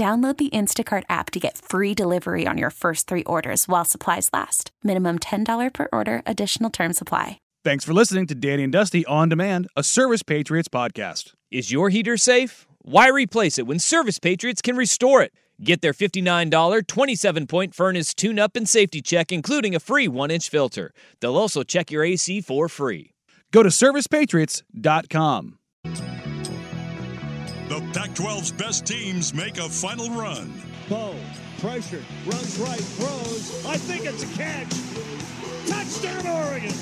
Download the Instacart app to get free delivery on your first three orders while supplies last. Minimum $10 per order, additional term supply. Thanks for listening to Danny and Dusty On Demand, a Service Patriots podcast. Is your heater safe? Why replace it when Service Patriots can restore it? Get their $59 27 point furnace tune up and safety check, including a free one inch filter. They'll also check your AC for free. Go to ServicePatriots.com. The Pac 12's best teams make a final run. Bo, pressure, runs right, throws. I think it's a catch. Touchdown, Oregon.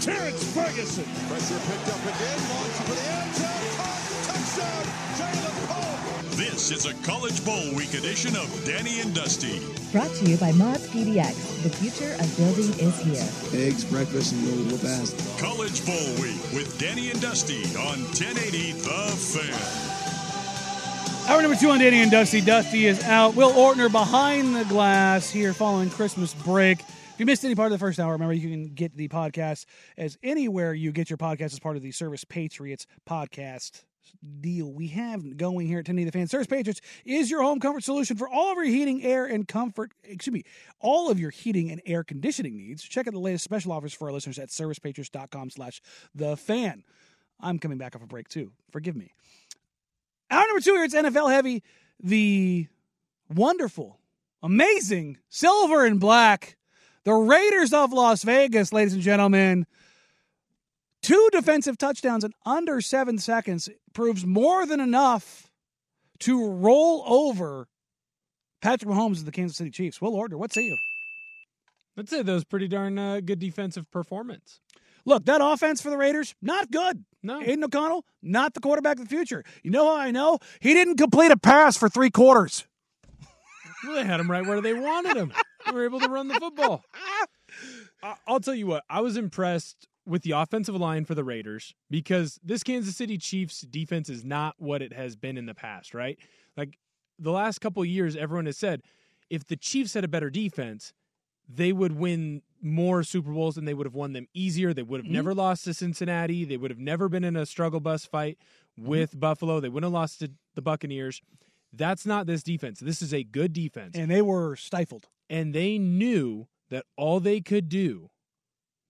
Terrance Ferguson. Pressure picked up again. Launch for the end zone. Touchdown, Jalen Pope. This is a College Bowl Week edition of Danny and Dusty. Brought to you by Mods PDX. The future of building is here. Eggs, breakfast, and little whoop ass. College Bowl Week with Danny and Dusty on 1080 The Fan. Hour number two on Danny and Dusty. Dusty is out. Will Ortner behind the glass here following Christmas break. If you missed any part of the first hour, remember you can get the podcast as anywhere you get your podcast as part of the Service Patriots podcast deal we have going here at 10 the Fan. Service Patriots is your home comfort solution for all of your heating, air, and comfort. Excuse me, all of your heating and air conditioning needs. Check out the latest special offers for our listeners at servicepatriots.com slash the fan. I'm coming back off a break too. Forgive me. Hour number two here, it's NFL heavy. The wonderful, amazing silver and black, the Raiders of Las Vegas, ladies and gentlemen. Two defensive touchdowns in under seven seconds proves more than enough to roll over Patrick Mahomes of the Kansas City Chiefs. Will Ortner, what say you? I'd say that was pretty darn uh, good defensive performance. Look, that offense for the Raiders, not good. No. Aidan O'Connell, not the quarterback of the future. You know how I know? He didn't complete a pass for three quarters. Well, they had him right where they wanted him. they were able to run the football. I'll tell you what, I was impressed with the offensive line for the Raiders because this Kansas City Chiefs defense is not what it has been in the past, right? Like the last couple years, everyone has said if the Chiefs had a better defense, they would win more Super Bowls and they would have won them easier. They would have mm-hmm. never lost to Cincinnati. They would have never been in a struggle bus fight with mm-hmm. Buffalo. They wouldn't have lost to the Buccaneers. That's not this defense. This is a good defense. And they were stifled. And they knew that all they could do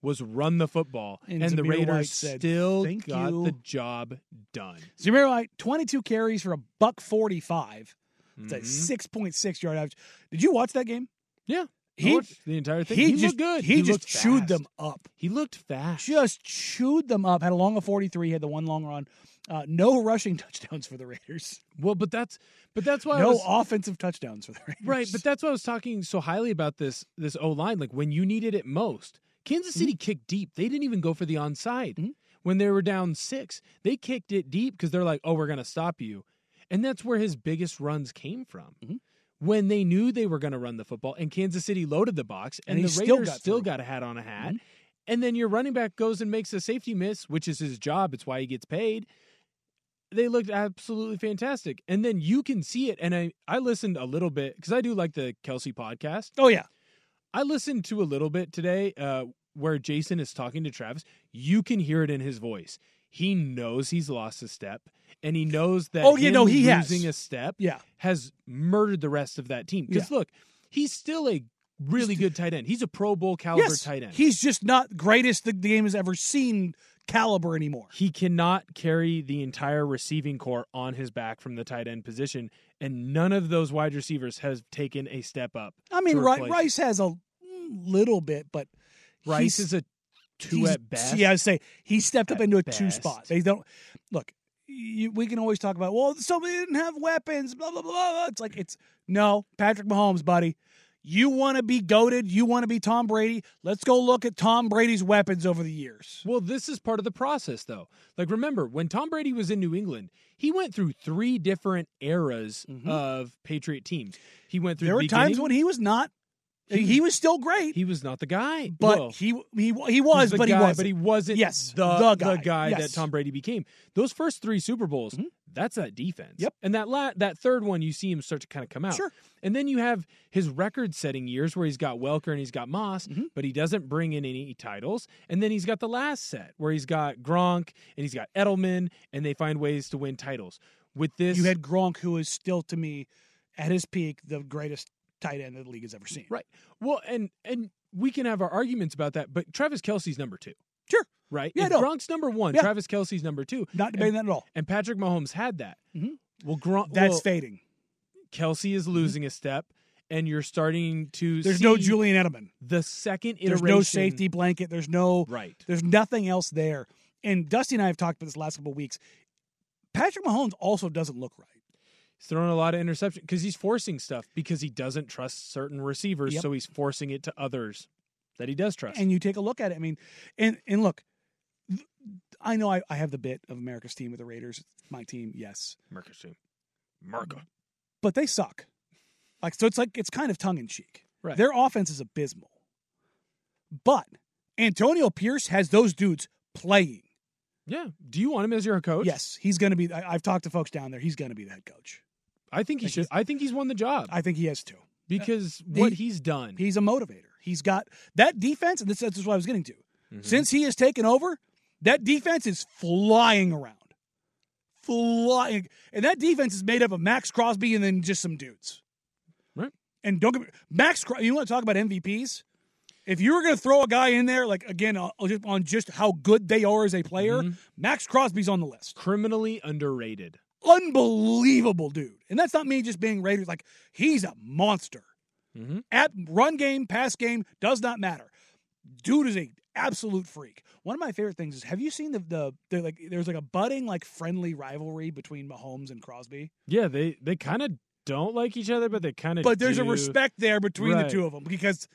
was run the football. And, and the Raiders said, still got you. the job done. Zamir White, 22 carries for a buck 45. It's mm-hmm. a 6.6 yard average. Did you watch that game? Yeah. He the entire thing. He, he just, looked good. He, he just chewed them up. He looked fast. Just chewed them up. Had a long of forty three. Had the one long run. Uh, no rushing touchdowns for the Raiders. Well, but that's but that's why no was, offensive touchdowns for the Raiders. Right, but that's why I was talking so highly about this this O line. Like when you needed it most, Kansas City mm-hmm. kicked deep. They didn't even go for the onside mm-hmm. when they were down six. They kicked it deep because they're like, "Oh, we're going to stop you," and that's where his biggest runs came from. Mm-hmm when they knew they were going to run the football and Kansas City loaded the box and, and the Raiders still got, still got a hat on a hat. Mm-hmm. And then your running back goes and makes a safety miss, which is his job. It's why he gets paid. They looked absolutely fantastic. And then you can see it. And I, I listened a little bit because I do like the Kelce podcast. Oh, yeah. I listened to a little bit today uh, where Jason is talking to Travis. You can hear it in his voice. He knows he's lost a step and he knows that oh, you know, he losing has. a step yeah. has murdered the rest of that team. Because yeah. look, he's still a really good tight end. He's a Pro Bowl caliber yes, tight end. He's just not greatest the game has ever seen caliber anymore. He cannot carry the entire receiving core on his back from the tight end position, and none of those wide receivers has taken a step up. I mean, to Ri- replace- Rice has a little bit, but Rice is a two he's- at best. Yeah, I say he stepped up into a two spot. They don't look. You, we can always talk about well, somebody didn't have weapons. Blah blah blah. blah. It's like it's no Patrick Mahomes, buddy. You want to be goaded. You want to be Tom Brady. Let's go look at Tom Brady's weapons over the years. Well, this is part of the process, though. Like, remember, when Tom Brady was in New England, he went through three different eras of Patriot teams. He went through Mm-hmm. There were times when he was not. He, was still great, he was not the guy, but he he he was, but guy, he was. but he wasn't Yes, the, the the guy. guy, Yes. Mm-hmm. that Tom Brady became. Those first three Super Bowls, that's that defense. Yep. And that la- that third one, you see him start to kind of come out. Sure. And then you have his record-setting years where he's got Welker and he's got Moss, Mm-hmm. but he doesn't bring in any titles. And then he's got the last set where he's got Gronk and he's got Edelman, and they find ways to win titles. With this, You had Gronk, who is still to me at his peak the greatest tight end that the league has ever seen. right. Well, and and we can have our arguments about that, but Travis Kelce's number two. Sure. Right? Yeah, if no. Gronk's number one, Yeah. Travis Kelce's number two. Not debating and, that at all. And Patrick Mahomes had that. Mhm. Well, Gronk, That's well, fading. Kelce is losing a step, and you're starting to. There's see no Julian Edelman. The second iteration. There's no safety blanket. There's no Right. There's nothing else there. And Dusty and I have talked about this last couple of weeks. Patrick Mahomes also doesn't look right. He's throwing a lot of interception because he's forcing stuff because he doesn't trust certain receivers, Yep. so he's forcing it to others that he does trust. And you take a look at it. I mean, and and look, I know I, I have the bit of America's team with the Raiders. My team, yes, Merca team, Merca. but they suck. Like so, it's like it's kind of tongue in cheek. Right. Their offense is abysmal, but Antonio Pierce has those dudes playing. Yeah. Do you want him as your coach? Yes, he's going to be. I, I've talked to folks down there. He's going to be the head coach. I think he should. I think he's won the job I think he has to. because he- what he's done. He's a motivator. He's got that defense, and this, this is what I was getting to. Mm-hmm. Since he has taken over, that defense is flying around. Flying. And that defense is made up of Maxx Crosby and then just some dudes. Right. And don't get me Max you want to talk about MVPs? If you were going to throw a guy in there, like again, on just, on just how good they are as a player, Mm-hmm. Maxx Crosby's on the list. criminally underrated. Unbelievable dude. And that's not me just being Raiders. Like, he's a monster. Mm-hmm. At run game, pass game, does not matter. Dude is a absolute freak. One of my favorite things is have you seen the the, like there's like a budding like friendly rivalry between Mahomes and Crosby? Yeah, they they kind of don't like each other, but they kind of. But there's a respect there between Right. the two of them because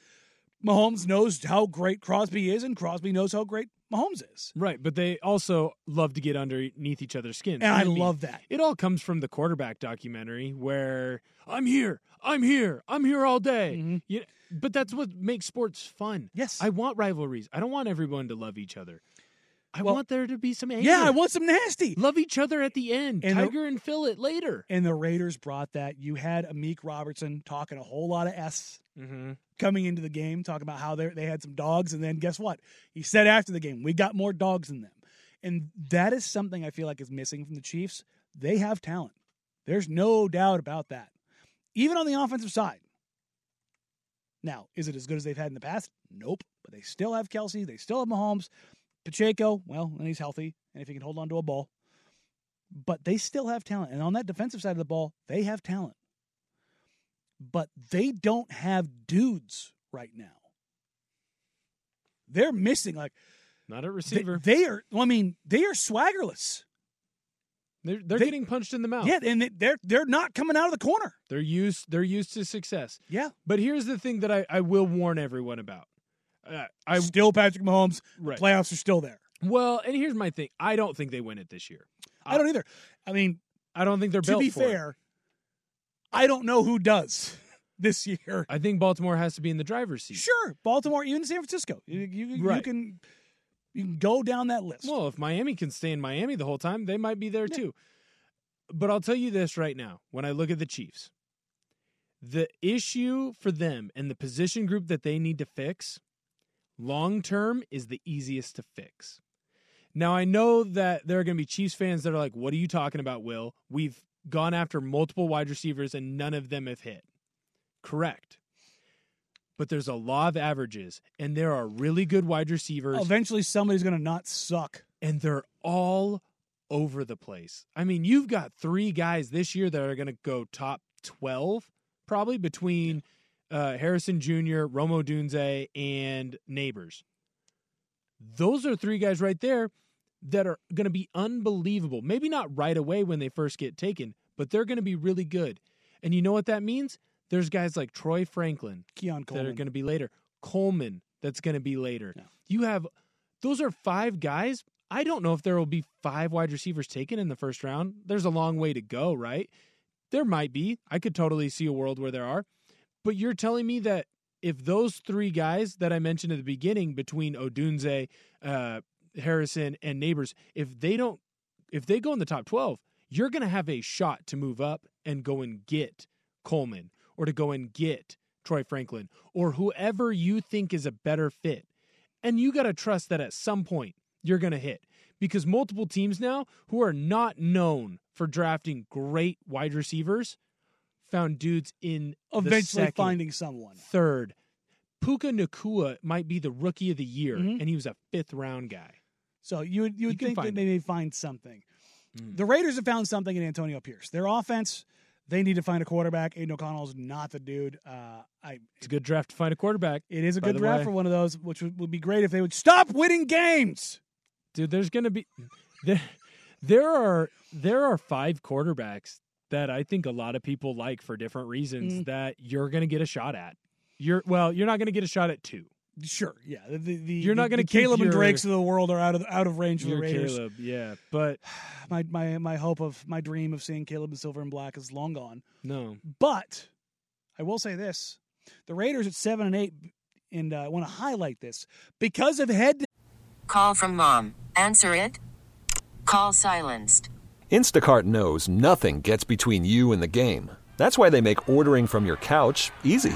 Mahomes knows how great Crosby is and Crosby knows how great Mahomes is. Right, but they also love to get underneath each other's skin. And I mean, love that. It all comes from the quarterback documentary where I'm here, I'm here, I'm here all day. Mm-hmm. You- but that's what makes sports fun. Yes. I want rivalries. I don't want everyone to love each other. I Well, want there to be some anger. Yeah, I want some nasty. love each other at the end. And the- Tiger and Phil it later. And the Raiders brought that. You had Amik Robertson talking a whole lot of S Mm-hmm. coming into the game, talking about how they they had some dogs, and then guess what? He said after the game, "We got more dogs than them," and that is something I feel like is missing from the Chiefs. They have talent. There's no doubt about that. Even on the offensive side. Now, is it as good as they've had in the past? Nope. But they still have Kelce. They still have Mahomes. Pacheco, well, and he's healthy, and if he can hold on to a ball. But they still have talent. And on that defensive side of the ball, they have talent. But they don't have dudes right now. They're missing like Not a they, receiver. they are. Well, I mean, they are swaggerless. They're, they're they- getting punched in the mouth. Yeah, and they- they're they're not coming out of the corner. They're used. They're used to success. Yeah, But here's the thing that I, I will warn everyone about. Uh, I still Patrick Mahomes. Right. Playoffs are still there. well, and here's my thing. I don't think they win it this year. I don't either. I mean, I don't think they're to built be for it. fair, I don't know who does this year. I think Baltimore has to be in the driver's seat. Sure, Baltimore, even San Francisco. You, you, you can you can go down that list. Well, if Miami can stay in Miami the whole time, they might be there too. But I'll tell you this right now when I look at the Chiefs, the issue for them and the position group that they need to fix long term is the easiest to fix. Now, I know that there are going to be Chiefs fans that are like, What are you talking about, Will? We've gone after multiple wide receivers and none of them have hit. Correct. But there's a law of averages, and there are really good wide receivers. Eventually, somebody's going to not suck. and they're all over the place. I mean, you've got three guys this year that are going to go top 12 probably between uh, Harrison Jr., Rome Odunze, and Nabers. Those are three guys right there that are going to be unbelievable. Maybe not right away when they first get taken, but they're going to be really good. And you know what that means? There's guys like Troy Franklin Keon Coleman. that are going to be later. Coleman that's going to be later. Yeah. You have those are five guys. I don't know if there will be five wide receivers taken in the first round. There's a long way to go, right? There might be. I could totally see a world where there are. But you're telling me that if those three guys that I mentioned at the beginning between Odunze, uh, Harrison, and Nabers, if they don't, if they go in the top 12, you're going to have a shot to move up and go and get Coleman or to go and get Troy Franklin or whoever you think is a better fit. And you got to trust that at some point you're going to hit because multiple teams now who are not known for drafting great wide receivers found dudes in the Eventually second, finding someone. third. Puka Nacua might be the rookie of the year, Mhm. and he was a fifth round guy. So you would you would can think that they may find something. The Raiders have found something in Antonio Pierce. Their offense, they need to find a quarterback. Aidan O'Connell's not the dude. Uh, I It's a good draft to find a quarterback. it is a good draft way. for one of those, which would, would be great if they would stop winning games. dude there's gonna be there there are there are five quarterbacks that i think a lot of people like for different reasons Mm. that you're gonna get a shot at you're well you're not gonna get a shot at two Sure, yeah. The, the, the, You're not gonna the keep Caleb and Drakes of the world are out of out of range of the you're Raiders. caleb yeah but My my my hope of my dream of seeing Caleb in silver and black is long gone. no But I will say this: the Raiders at seven and eight, and uh, I want to highlight this because of head. Call from mom. Answer it. Call silenced. Instacart knows nothing gets between you and the game. That's why they make ordering from your couch easy.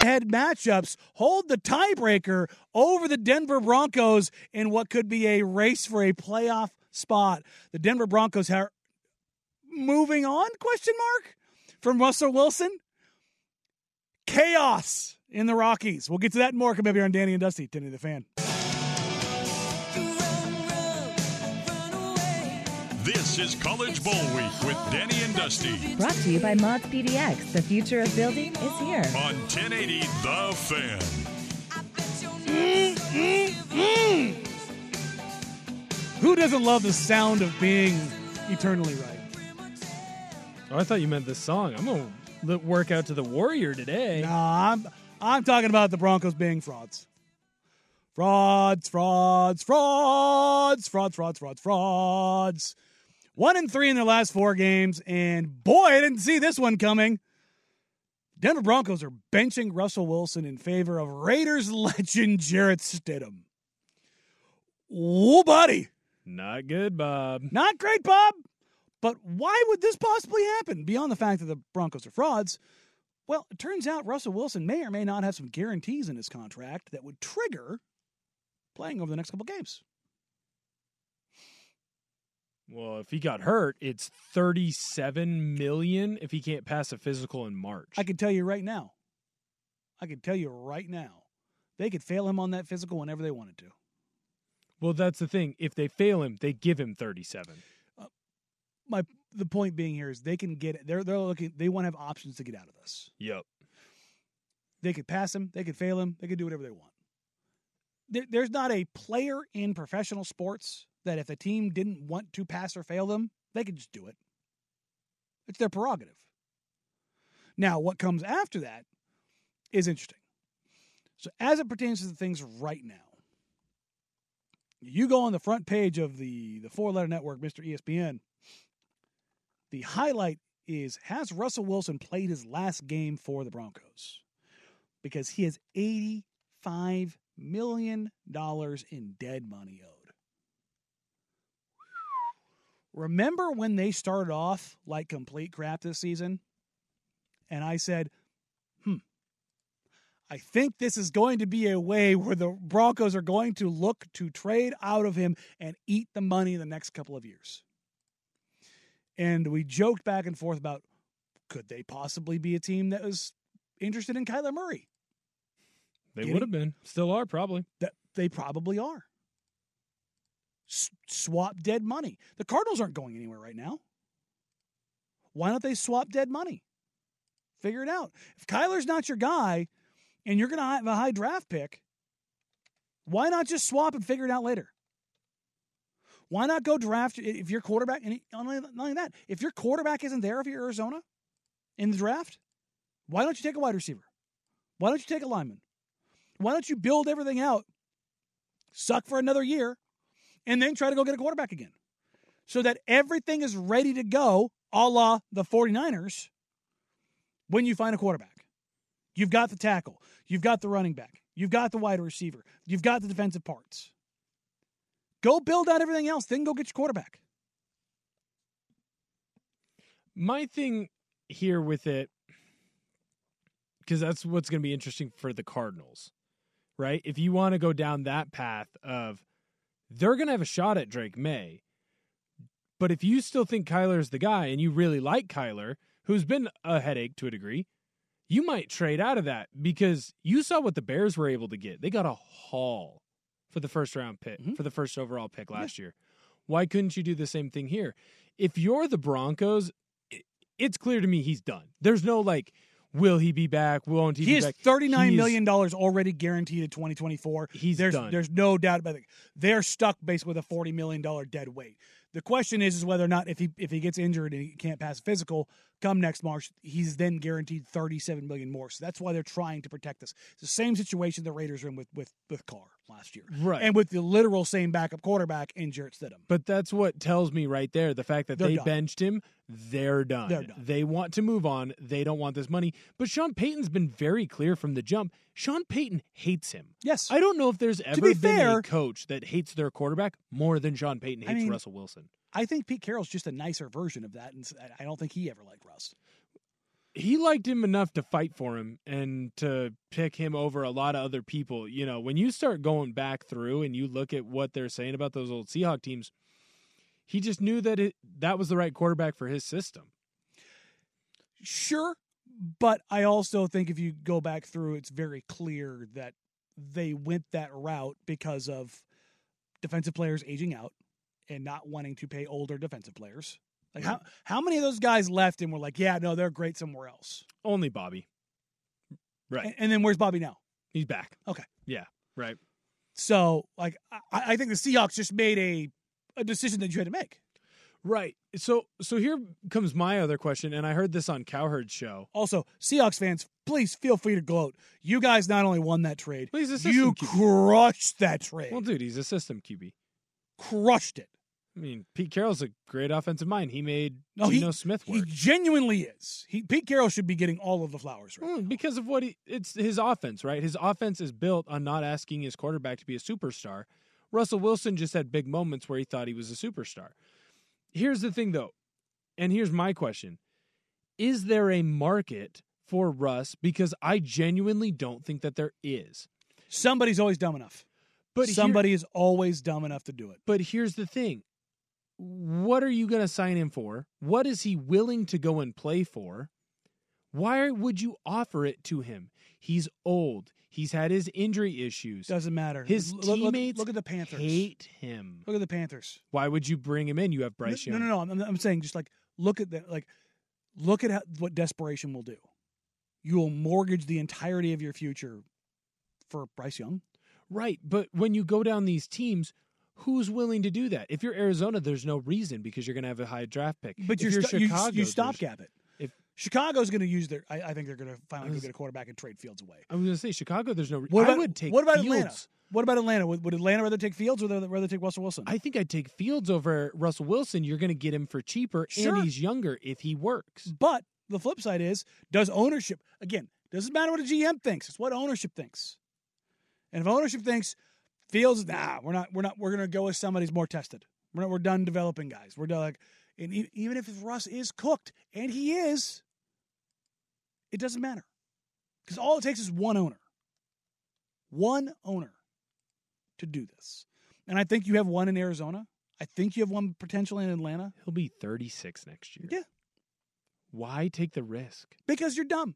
Head matchups hold the tiebreaker over the Denver Broncos in what could be a race for a playoff spot. The Denver Broncos are moving on question mark from Russell Wilson. Chaos in the Rockies. We'll get to that more coming up here on Danny and Dusty, Tenny the Fan. This is College Bowl Week with Danny and Dusty Brought to you by Mods PDX. The future of building is here. on 1080 The Fan. Who doesn't love the sound of being eternally right? oh i thought you meant this song i'm gonna work out to the warrior today Nah, I'm I'm talking about the Broncos being frauds. Frauds, frauds, frauds, frauds, frauds, frauds, frauds. One and three in their last four games, and boy, I didn't see this one coming. Denver Broncos are benching Russell Wilson in favor of Raiders legend Jarrett Stidham. Whoa, buddy. not good bob Not great, Bob. But why would this possibly happen? Beyond the fact that the Broncos are frauds, well, it turns out Russell Wilson may or may not have some guarantees in his contract that would trigger playing over the next couple games. Well if he got hurt it's 37 million if he can't pass a physical in march I can tell you right now. I can tell you right now They could fail him on that physical whenever they wanted to. Well, that's the thing. If they fail him, they give him 37. Uh, my the point being here is they can get it. They're they're looking. They want to have options to get out of this. Yep. They could pass him. They could fail him. They could do whatever they want. There, there's not a player in professional sports that if a team didn't want to pass or fail them, they could just do it. It's their prerogative. Now, what comes after that is interesting. So, as it pertains to the things right now, you go on the front page of the the four letter network, Mr. ESPN. The highlight is Has Russell Wilson played his last game for the Broncos? Because he has $85 million in dead money owed. Remember when they started off like complete crap this season? And I said, hmm, I think this is going to be a way where the Broncos are going to look to trade out of him and eat the money in the next couple of years. And we joked back and forth about could they possibly be a team that was interested in Kyler Murray? They would have been. Still are, probably. That they probably are. Swap dead money. The Cardinals aren't going anywhere right now. Why don't they swap dead money? Figure it out. If Kyler's not your guy and you're going to have a high draft pick, why not just swap and figure it out later? Why not go draft if your quarterback and not only that, if your quarterback isn't there if you're Arizona in the draft, why don't you take a wide receiver? Why don't you take a lineman? Why don't you build everything out, suck for another year, and then try to go get a quarterback again? So that everything is ready to go, a la the 49ers, when you find a quarterback. You've got the tackle, you've got the running back, you've got the wide receiver, you've got the defensive parts. Go build out everything else, then go get your quarterback. My thing here with it, because that's what's going to be interesting for the Cardinals, right? If you want to go down that path of they're going to have a shot at Drake Maye, but if you still think Kyler's the guy and you really like Kyler, who's been a headache to a degree, you might trade out of that because you saw what the Bears were able to get. They got a haul for the first round pick, mm-hmm. for the first overall pick last yeah. year. Why couldn't you do the same thing here? If you're the Broncos, it's clear to me he's done. There's no like, will he be back? Won't he? He has thirty nine million dollars already guaranteed in 2024. He's there's done. there's no doubt about it. They're stuck basically with a forty million dollar dead weight. The question is, is whether or not if he if he gets injured and he can't pass physical come next March, he's then guaranteed thirty seven million more. So that's why they're trying to protect this. It's the same situation the Raiders are in with with with Carr last year, right? And with the literal same backup quarterback in Jarrett Stidham. But that's what tells me right there the fact that they're they done. benched him. They're done. They're done. They want to move on. They don't want this money. But Sean Payton's been very clear from the jump. Sean Payton hates him. Yes. I don't know if there's ever be been fair, a coach that hates their quarterback more than Sean Payton hates I mean, Russell Wilson. I think Pete Carroll's just a nicer version of that, and I don't think he ever liked Russ. He liked him enough to fight for him and to pick him over a lot of other people. You know, when you start going back through and you look at what they're saying about those old Seahawk teams, he just knew that it that was the right quarterback for his system. Sure, but I also think if you go back through, it's very clear that they went that route because of defensive players aging out and not wanting to pay older defensive players. Like how how many of those guys left and were like, yeah, no, they're great somewhere else. Only Bobby. Right. And, and then where's Bobby now? He's back. Okay. Yeah. Right. So like I, I think the Seahawks just made a a decision that you had to make. Right. So so here comes my other question, and I heard this on Cowherd's show. Also, Seahawks fans, please feel free to gloat. You guys not only won that trade, well, he's a you QB. crushed that trade. Well, dude, he's a system QB. Crushed it. I mean, Pete Carroll's a great offensive mind. He made No, Geno he, Smith work. he genuinely is. He Pete Carroll should be getting all of the flowers right. Mm, because of what he it's his offense, right? His offense is built on not asking his quarterback to be a superstar. Russell Wilson just had big moments where he thought he was a superstar. Here's the thing though, and here's my question. Is there a market for Russ because I genuinely don't think that there is. Somebody's always dumb enough. But somebody is always dumb enough to do it. But here's the thing. What are you going to sign him for? What is he willing to go and play for? Why would you offer it to him? He's old. He's had his injury issues. Doesn't matter. His Look- look- teammates look at the Panthers. hate him. Look at the Panthers. Why would you bring him in? You have Bryce no, Young. no, no, no. I'm, I'm saying just like look at that. Like look at how, what desperation will do. You will mortgage the entirety of your future for Bryce Young. Right, but when you go down these teams, who's willing to do that? If you're Arizona, there's no reason because you're going to have a high draft pick. But if you're, you're you, Chicago, you there's- stopgap it. If Chicago's going to use their, I, I think they're going to finally I go get a quarterback and trade Fields away. I was going to say Chicago, there's no. Re- What about, I would take. what about Fields. Atlanta? What about Atlanta? Would, would Atlanta rather take Fields or rather, rather take Russell Wilson? I think I'd take Fields over Russell Wilson. You're going to get him for cheaper, Sure. and he's younger if he works. But the flip side is, does ownership again? Doesn't matter what a GM thinks; it's what ownership thinks. And if ownership thinks Fields, nah, we're not, we're not, we're to go with somebody who's more tested. We're not, we're done developing guys. We're done like, and even if Russ is cooked, and he is, it doesn't matter because all it takes is one owner, one owner, to do this. And I think you have one in Arizona. I think you have one potentially in Atlanta He'll be 36 next year. Yeah. Why take the risk? because you're dumb.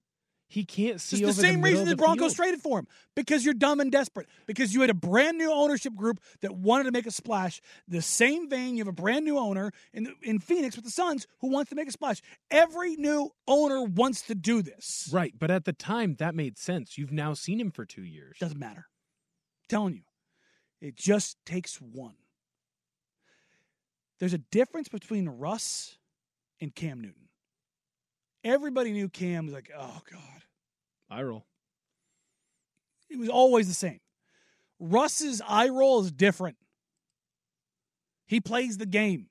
He can't see It's the same middle reason the the Broncos field. traded for him because you're dumb and desperate. Because you had a brand new ownership group that wanted to make a splash. The same vein, you have a brand new owner in in Phoenix with the Suns who wants to make a splash. Every new owner wants to do this. Right, but at the time that made sense. You've now seen him for two years. Doesn't matter. telling you, it just takes one. There's a difference between Russ and Cam Newton. Everybody knew Cam was like, oh god. I roll. it was always the same. Russ's eye roll is different. He plays the game.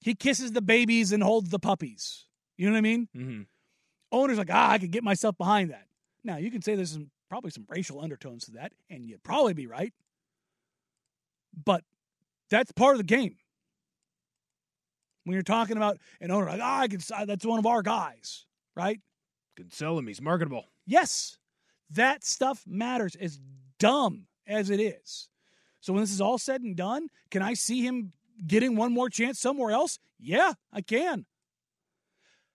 He kisses the babies and holds the puppies. You know what I mean? Mm-hmm. Owner's like, ah, I could get myself behind that. Now you can say there's some probably some racial undertones to that, and you'd probably be right. But that's part of the game. When you're talking about an owner, like, ah, I can, that's one of our guys, right? Could sell him. He's marketable. Yes, that stuff matters, as dumb as it is. So when this is all said and done, can I see him getting one more chance somewhere else? Yeah, I can.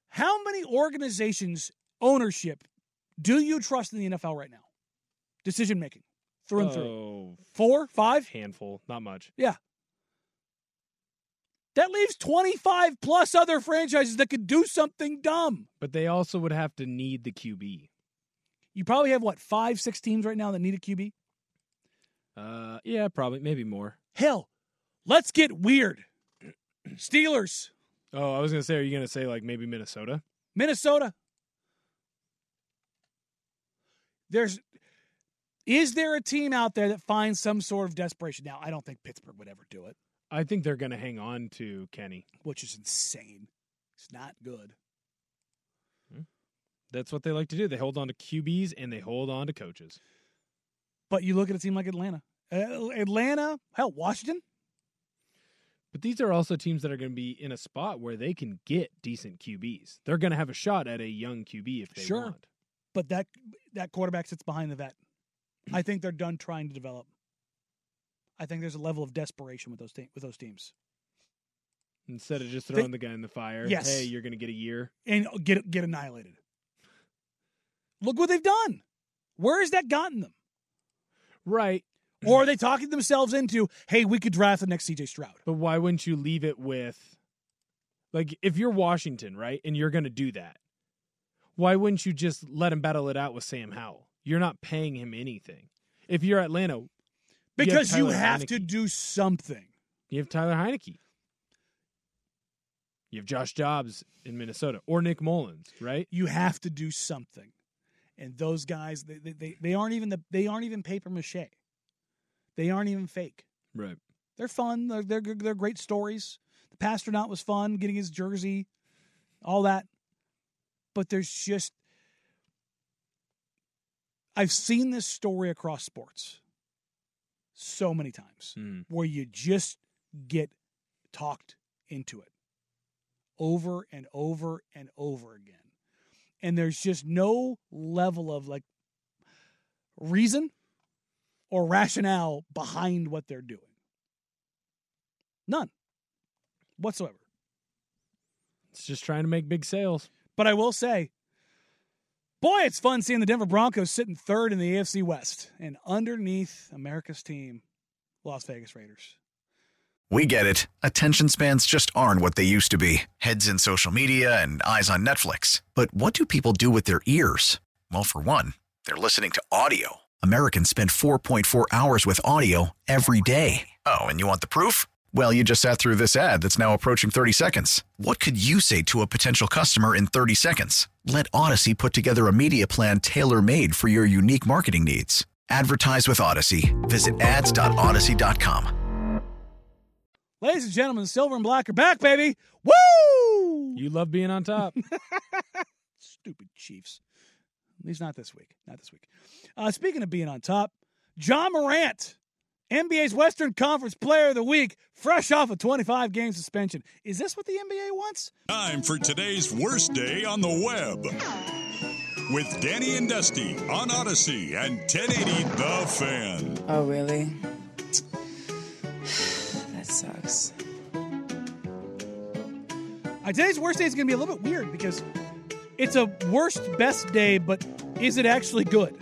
How many organizations, ownership, do you trust in the NFL right now? Decision making, through and through. Oh, Four, five? handful, not much. Yeah. That leaves 25 plus other franchises that could do something dumb. But they also would have to need the QB. You probably have, what, five, six teams right now that need a QB? Uh, yeah, probably, maybe more. Hell, let's get weird. Steelers, Oh, I was gonna say, are you gonna say like maybe Minnesota? Minnesota. There's is there a team out there that finds some sort of desperation? Now, I don't think Pittsburgh would ever do it, I think they're gonna hang on to Kenny. which is insane. It's not good. That's what they like to do. They hold on to QBs and they hold on to coaches. But you look at a team like Atlanta. Uh, Atlanta, hell, Washington. But these are also teams that are going to be in a spot where they can get decent QBs. They're going to have a shot at a young QB if they Sure. want. But that that quarterback sits behind the vet. I think they're done trying to develop. I think there's a level of desperation with those te- with those teams. Instead of just They- throwing the guy in the fire, Yes. hey, you're going to get a year. and get get annihilated. Look what they've done. Where has that gotten them? Right. Or are they talking themselves into, hey, we could draft the next CJ Stroud? But why wouldn't you leave it with, like, if you're Washington, right, and you're going to do that, why wouldn't you just let him battle it out with Sam Howell? You're not paying him anything. If you're Atlanta, Because you Tyler have to do something. you have Taylor Heinicke. You have Josh Dobbs in Minnesota or Nick Mullens, right? You have to do something. And those guys, they, they, they, they aren't even the they aren't even paper mache. They aren't even fake. Right. They're fun. They're, they're they're great stories. The Passtronaut was fun, getting his jersey, all that. But there's just I've seen this story across sports so many times Mm. where you just get talked into it over and over and over again. And there's just no level of like reason or rationale behind what they're doing. None whatsoever. It's just trying to make big sales. But I will say, Boy, it's fun seeing the Denver Broncos sitting third in the AFC West and underneath America's team, Las Vegas Raiders. We get it. Attention spans just aren't what they used to be heads in social media and eyes on Netflix. But what do people do with their ears? Well, for one, they're listening to audio. Americans spend 4.4 hours with audio every day. Oh, and you want the proof? Well, you just sat through this ad that's now approaching 30 seconds. What could you say to a potential customer in 30 seconds? Let Odyssey put together a media plan tailor made for your unique marketing needs. Advertise with Odyssey. Visit ads.odyssey.com. Ladies and gentlemen, Silver and Black are back, baby. Woo! You love being on top. Stupid Chiefs. At least not this week. Not this week. Uh, speaking of being on top, Ja Morant NBA's Western Conference Player of the Week, fresh off a 25 game suspension. Is this what the NBA wants? Time for today's worst day on the web. With Danny and Dusty on Odyssey and 1080 The Fan. Oh, really? that sucks. Uh, today's worst day is going to be a little bit weird because it's a worst best day, but is it actually good?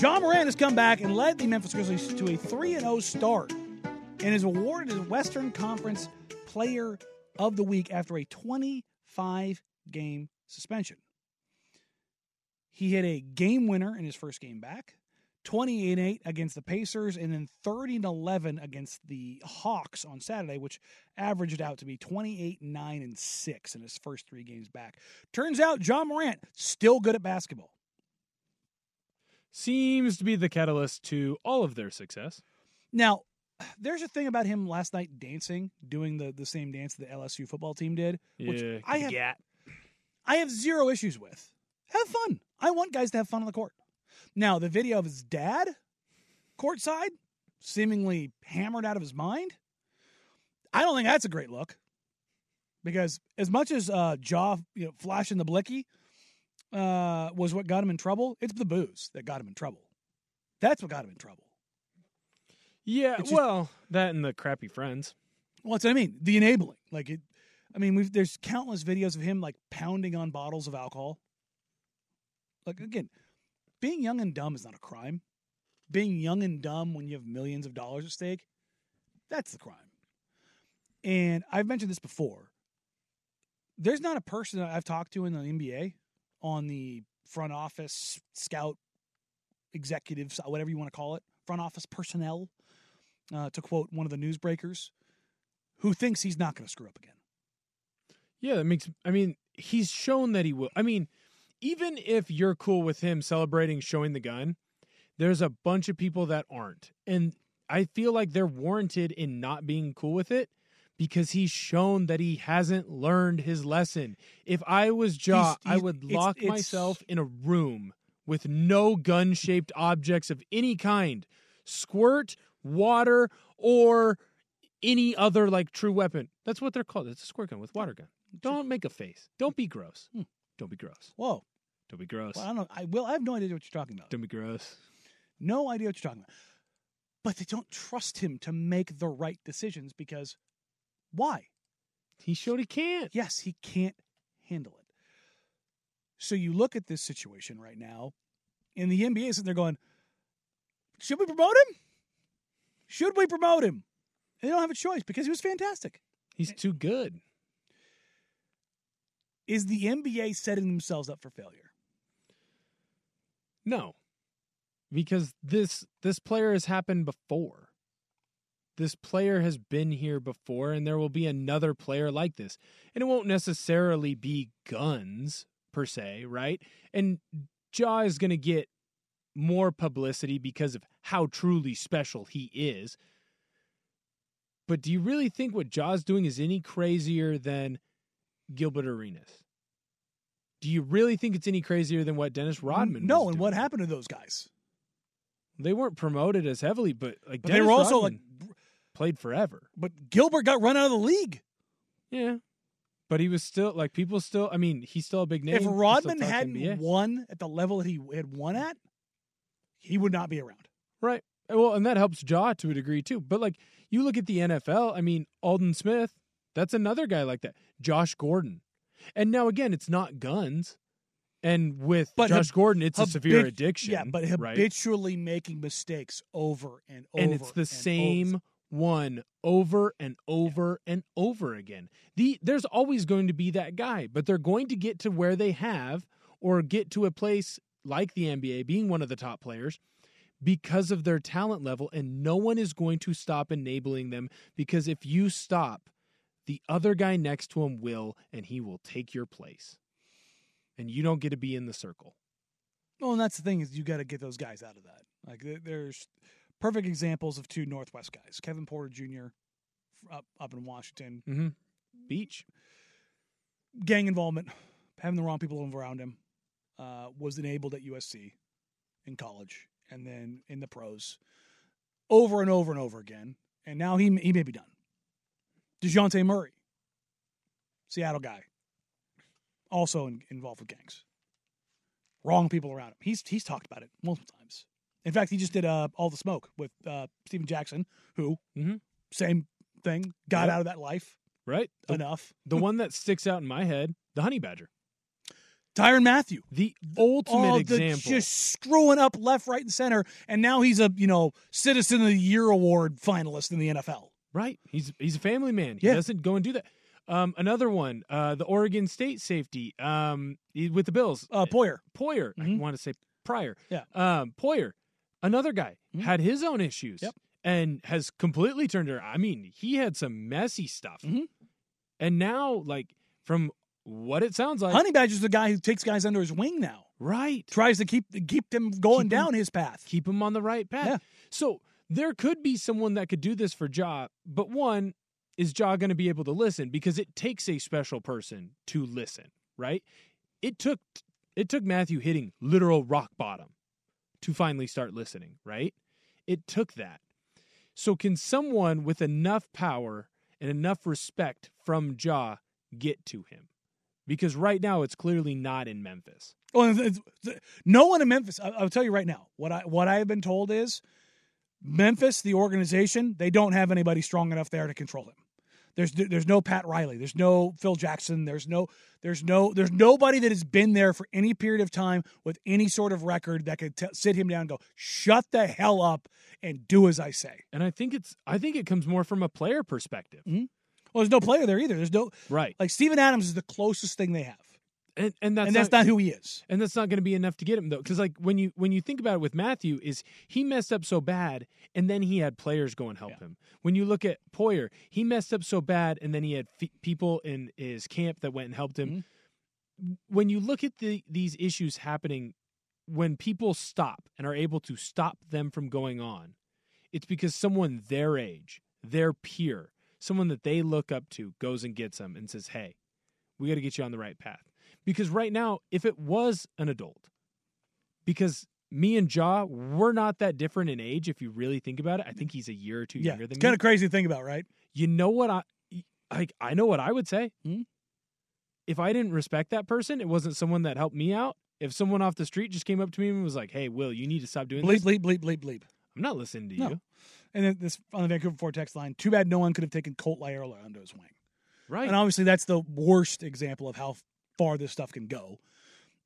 Ja Morant has come back and led the Memphis Grizzlies to a 3 0 start and is awarded the Western Conference Player of the Week after a 25 game suspension. He hit a game winner in his first game back, 28 8 against the Pacers, and then 30 11 against the Hawks on Saturday, which averaged out to be 28 9 and 6 in his first three games back. Turns out Ja Morant still good at basketball seems to be the catalyst to all of their success. Now, there's a thing about him last night dancing, doing the, the same dance the LSU football team did, which yeah, I have yeah. I have zero issues with. Have fun. I want guys to have fun on the court. Now, the video of his dad courtside, seemingly hammered out of his mind, I don't think that's a great look. Because as much as uh, Ja you know, flashing the blicky uh, was what got him in trouble. It's the booze that got him in trouble. That's what got him in trouble. Yeah, just, well, that and the crappy friends. Well, that's what I mean. The enabling, like it. I mean, we've there's countless videos of him like pounding on bottles of alcohol. Like again, being young and dumb is not a crime. Being young and dumb when you have millions of dollars at stake, that's the crime. And I've mentioned this before. There's not a person that I've talked to in the NBA on the front office, scout, executives, whatever you want to call it, front office personnel, uh, to quote one of the newsbreakers, who thinks he's not going to screw up again. Yeah, that makes. I mean, he's shown that he will. I mean, even if you're cool with him celebrating showing the gun, there's a bunch of people that aren't, and I feel like they're warranted in not being cool with it because he's shown that he hasn't learned his lesson. If I was Ja, he's, he's, I would lock it's, it's, myself in a room with no gun shaped objects of any kind squirt, water, or any other like true weapon. That's what they're called. It's a squirt gun with water gun. Don't make a face. Don't be gross. Hmm. Don't be gross. Whoa. Don't be gross. Well, I don't know. I will. I have no idea what you're talking about. Don't be gross. No idea what you're talking about. But they don't trust him to make the right decisions because why? He showed he can't. Yes, he can't handle it. So you look at this situation right now, and the NBA is they're going, should we promote him? Should we promote him? they don't have a choice because he was fantastic. He's too good. Is the NBA setting themselves up for failure? No. Because this this player has happened before this player has been here before and there will be another player like this. And it won't necessarily be guns per se, right? And Ja is going to get more publicity because of how truly special he is. But do you really think what Ja's doing is any crazier than Gilbert Arenas? Do you really think it's any crazier than what Dennis Rodman? No, and doing? what happened to those guys? They weren't promoted as heavily, but like but they were also Rodman, like played forever. But Gilbert got run out of the league. Yeah. But he was still like people still. I mean, he's still a big name. If Rodman hadn't won at the level that he had won at, he would not be around. Right. Well, and that helps Ja to a degree too. But like you look at the NFL, I mean, Aldon Smith, that's another guy like that. Josh Gordon. And now again, it's not guns. And with But Josh hab- Gordon, it's a severe addiction. Yeah, but right? habitually making mistakes over and over. and it's the same one over and over and over again. The there's always going to be that guy, but they're going to get to where they have or get to a place like the NBA being one of the top players because of their talent level and no one is going to stop enabling them because if you stop the other guy next to him will and he will take your place. And you don't get to be in the circle. Well, and that's the thing is you got to get those guys out of that. Like there's perfect examples of two Northwest guys, Kevin Porter Jr. up up in Washington, Mhm. Beach. gang involvement, having the wrong people around him, uh, was enabled at USC in college and then in the pros, over and over and over again. And now he he may be done. Dejounte Murray, Seattle guy, also in, involved with gangs. Wrong people around him. He's he's talked about it multiple times. In fact, he just did uh, all the smoke with uh, Stephen Jackson, who Mhm. same thing, got Yep. out of that life Right? The- enough. The one that sticks out in my head, the honey badger. Tyrann Mathieu, the ultimate oh, the- example. just screwing up left, right, and center, and now he's a you know Citizen of the Year award finalist in the NFL. Right. He's he's a family man. He Yeah. doesn't go and do that. Um, another one, uh, the Oregon State safety um, with the Bills. Uh, Poyer. Poyer. I want to say Pryor. Yeah. Um, Poyer, another guy, mm-hmm. had his own issues Yep. and has completely turned around. I mean, he had some messy stuff. Mm-hmm. And now, like, from what it sounds like, Honey Badger's the guy who takes guys under his wing now. Right. Tries to keep keep them going Keep down his path. keep him on the right path. Yeah. So there could be someone that could do this for Ja, but one, is Ja going to be able to listen? Because it takes a special person to listen, right? It took it took Mathieu hitting literal rock bottom to finally start listening, right? It took that. So can someone with enough power and enough respect from Ja get to him? Because right now it's clearly not in Memphis. Well, it's- it's- no one in Memphis. I, I'll tell you right now. What I what I have been told is Memphis, the organization, they don't have anybody strong enough there to control him. There's there's no Pat Riley. There's no Phil Jackson. There's no there's no there's nobody that has been there for any period of time with any sort of record that could t- sit him down and go, "Shut the hell up and do as I say." And I think it's I think it comes more from a player perspective. Mm-hmm. Well, there's no player there either. There's no Right. like Steven Adams is the closest thing they have. And and that's and that's not who he is. and that's not going to be enough to get him though because like when you when you think about it with Mathieu is he messed up so bad and then he had players go and help him when you look at poyer he messed up so bad and then he had f- people in his camp that went and helped him Mm-hmm. when you look at the these issues happening when people stop and are able to stop them from going on it's because someone their age their peer someone that they look up to goes and gets them and says hey we got to get you on the right path because right now, if it was an adult, because me and Ja, we're not that different in age. If you really think about it, I think he's a year or two Yeah, younger than it's me. It's kind of crazy to think about, right? You know what I, like? I know what I would say. Hmm? If I didn't respect that person, it wasn't someone that helped me out. If someone off the street just came up to me and was like, "Hey, Will, you need to stop doing Bleep, this," bleep, bleep, bleep, bleep. I'm not listening to No. you. And then this on the Vancouver Ford text line. Too bad no one could have taken Colt Lyerla under his wing. Right. And obviously, that's the worst example of how far this stuff can go.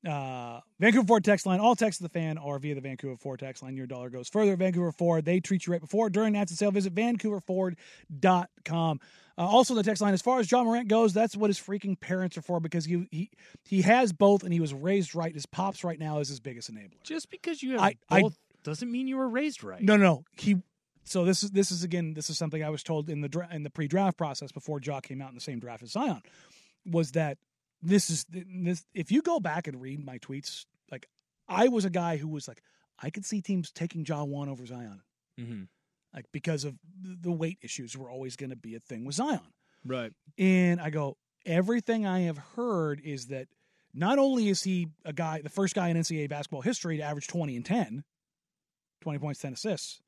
Uh, Vancouver Ford text line. All texts to the fan are via the Vancouver Ford text line. Your dollar goes further. Vancouver Ford. They treat you right before, during, the sale. Visit VancouverFord.com. Uh, also, the text line. As far as Ja Morant goes, that's what his freaking parents are for because he he he has both, and he was raised right. His pops right now is his biggest enabler. Just because you have I- I- both doesn't mean you were raised right. No, no, no. He. So this is this is again this is something I was told in the dra- in the pre-draft process before Ja came out in the same draft as Zion, was that this is this. If you go back and read my tweets, like I was a guy who was like I could see teams taking Ja one over Zion, Mm-hmm. like because of the weight issues were always going to be a thing with Zion. Right. And I go, everything I have heard is that not only is he a guy, the first guy in NCAA basketball history to average 20 and 10, 20 points, 10 assists,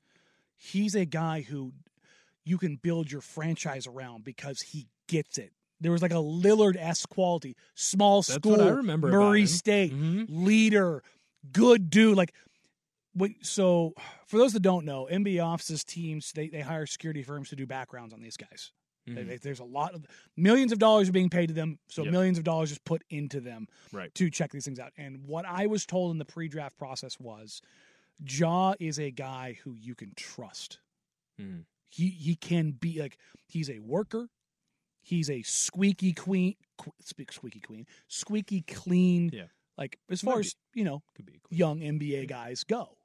he's a guy who you can build your franchise around because he gets it. There was like a Lillard esque quality, small That's school, what I remember about Murray him. State, Mhm. leader, good dude. Like, wait, so for those that don't know, NBA offices teams they they hire security firms to do backgrounds on these guys. Mhm. There- There's a lot of millions of dollars are being paid to them, so Yep. millions of dollars is put into them Right. to check these things out. And what I was told in the pre-draft process was, Ja is a guy who you can trust. Mhm. He he can be like he's a worker. He's a squeaky queen, qu- speak squeaky queen, squeaky clean. Yeah. Like as far as you know, young NBA guys go.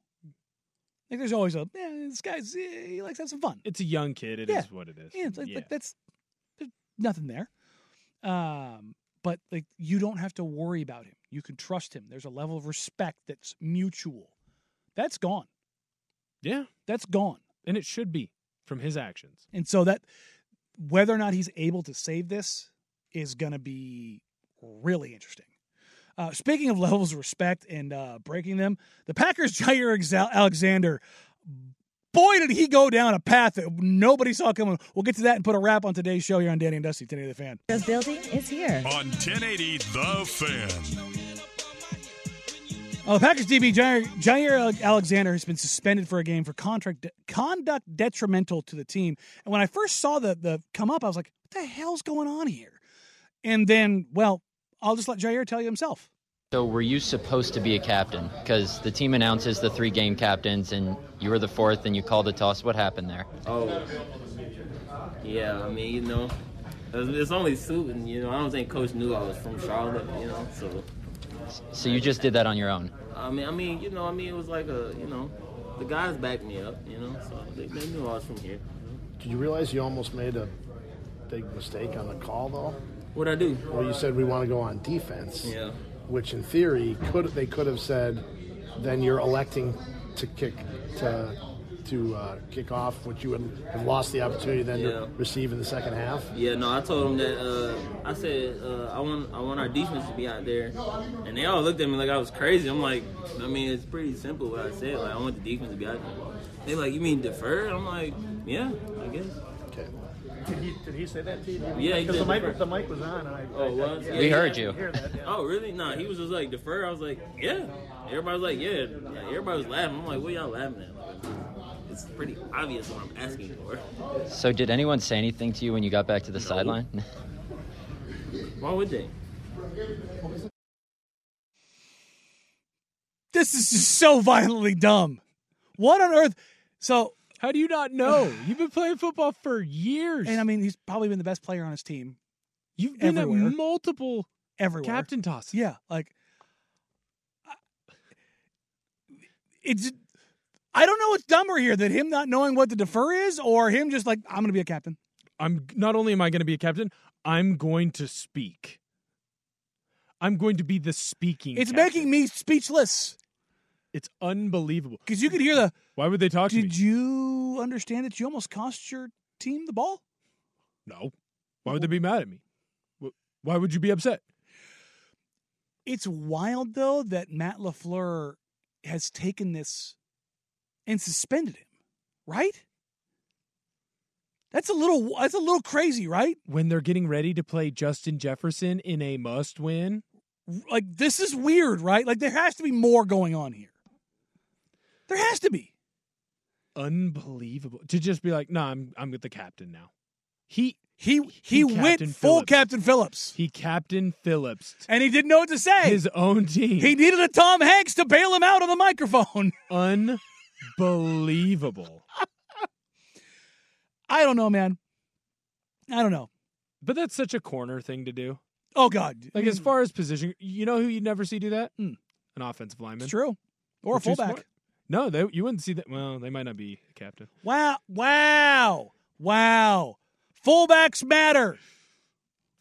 Like there's always a eh, this guy's eh, he likes to have some fun. It's a young kid. It is Yeah. what it is. Yeah, it's like, Yeah. like that's there's nothing there. Um, but like you don't have to worry about him. You can trust him. There's a level of respect that's mutual. That's gone. Yeah. That's gone. And it should be from his actions. And so that whether or not he's able to save this is going to be really interesting. Uh, speaking of levels of respect and uh, breaking them, the Packers' Jaire Alexander, boy, did he go down a path that nobody saw coming. We'll get to that and put a wrap on today's show here on Danny and Dusty, today the fan. Rose Building is here. On 1080 The Fan. Uh, the Packers DB Jaire, Jaire Alexander has been suspended for a game for contract conduct detrimental to the team. And when I first saw the the come up, I was like, "What the hell's going on here?" And then, well, I'll just let Jaire tell you himself. So were you supposed to be a captain? Because the team announces the three game captains, and you were the fourth, and you called a toss. What happened there? Oh, yeah. I mean, you know, it's it's only suiting. You know, I don't think Coach knew I was from Charlotte. You know, so So you just did that on your own. I mean, I mean, you know, I mean, it was like a, you know, the guys backed me up. You know, so they, they knew I was from here. Did you realize you almost made a big mistake on the call, though? What'd I do? Well, you said we want to go on defense. Yeah. Which, in theory, could they could have said, then you're electing to kick to to uh, kick off, which you would have lost the opportunity then Yeah. to receive in the second half. Yeah, no, I told them that. Uh, I said uh, I want I want our defense to be out there, and they all looked at me like I was crazy. I'm like, I mean, it's pretty simple what I said. Like, I want the defense to be out there. They like, you mean defer? I'm like, yeah, I guess. Okay. Did he, did he say that to you? Yeah, because the mic, the mic was on. And I, Oh, I, was? yeah, We yeah, heard I you. hear that, yeah. Oh, really? Nah, he was just like defer. I was like, yeah. Everybody was like, yeah. yeah. Everybody was laughing. I'm like, what y'all laughing at? Like, it's pretty obvious what I'm asking for. So did anyone say anything to you when you got back to the sideline? Why would they? This is just so violently dumb. What on earth? So how do you not know? You've been playing football for years, and I mean, he's probably been the best player on his team. You've been everywhere. at multiple everywhere. captain tosses. Yeah, like it's. I don't know what's dumber here that him not knowing what the defer is, or him just like I'm going to be a captain. I'm not only am I going to be a captain, I'm going to speak. I'm going to be the speaking. It's captain. making me speechless It's unbelievable. because you could hear the. Why would they talk to me? Did you understand that you almost cost your team the ball? No. Why would they be mad at me? Why would you be upset? It's wild though that Matt LaFleur has taken this and suspended him, right? That's a little. That's a little crazy, right? When they're getting ready to play Justin Jefferson in a must-win, Like this is weird, right? Like there has to be more going on here. There has to be. unbelievable to just be like, "No, I'm I'm with the captain now." He he he, went Captain full Captain Phillips, He Captain Phillips and he didn't know what to say. his own team. he needed a Tom Hanks to bail him out on the microphone. Unbelievable. I don't know, man. I don't know. But that's such a corner thing to do. Oh God, Like as far as position, you know who you'd never see do that? Hmm. An offensive lineman. it's true, or a fullback. No, they, you wouldn't see that. Well, they might not be a captain. Wow, wow, wow. Fullbacks matter.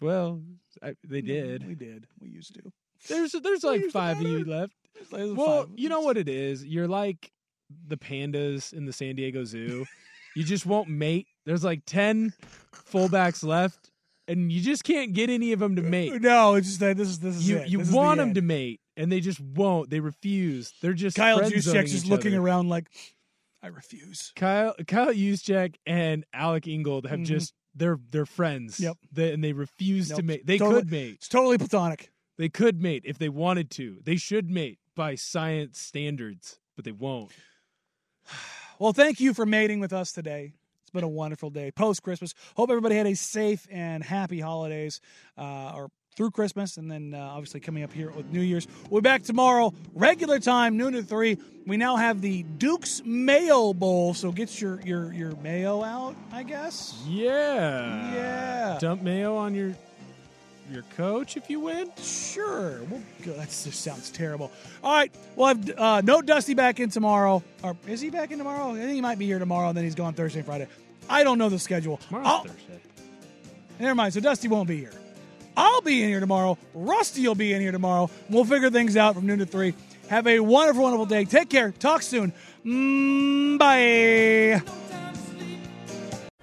Well, I, they did. We did. We used to. There's there's like five of you left. There's Well, five. you know what it is. You're like the pandas in the San Diego Zoo. you just won't mate. There's like ten fullbacks left, and you just can't get any of them to mate. No, it's just that this is this is You it. you This is the want them end. to mate, and they just won't. They refuse. They're just Kyle Juszczyk just looking other. around like, I refuse. Kyle Kyle Juszczyk and Alec Ingold have Mhm. just they're they're friends. Yep. They, and they refuse to mate. They Totally- could mate. It's totally platonic. They could mate if they wanted to. They should mate by science standards, but they won't. Well, thank you for mating with us today. It's been a wonderful day post Christmas. Hope everybody had a safe and happy holidays, uh, or through Christmas, and then uh, obviously coming up here with New Year's. We'll be back tomorrow, regular time, noon to three. We now have the Duke's Mayo Bowl, so get your your your mayo out, I guess. Yeah. Yeah. Dump mayo on your your coach if you win. Sure. Well. That just sounds terrible. All right. We'll have uh, no Dusty back in tomorrow. Or is he back in tomorrow? I think he might be here tomorrow, and then he's gone Thursday and Friday. I don't know the schedule. Tomorrow's I'll- Thursday. Never mind. So Dusty won't be here. I'll be in here tomorrow. Rusty will be in here tomorrow. We'll figure things out from noon to three. Have a wonderful, wonderful day. Take care. Talk soon. Mm, bye.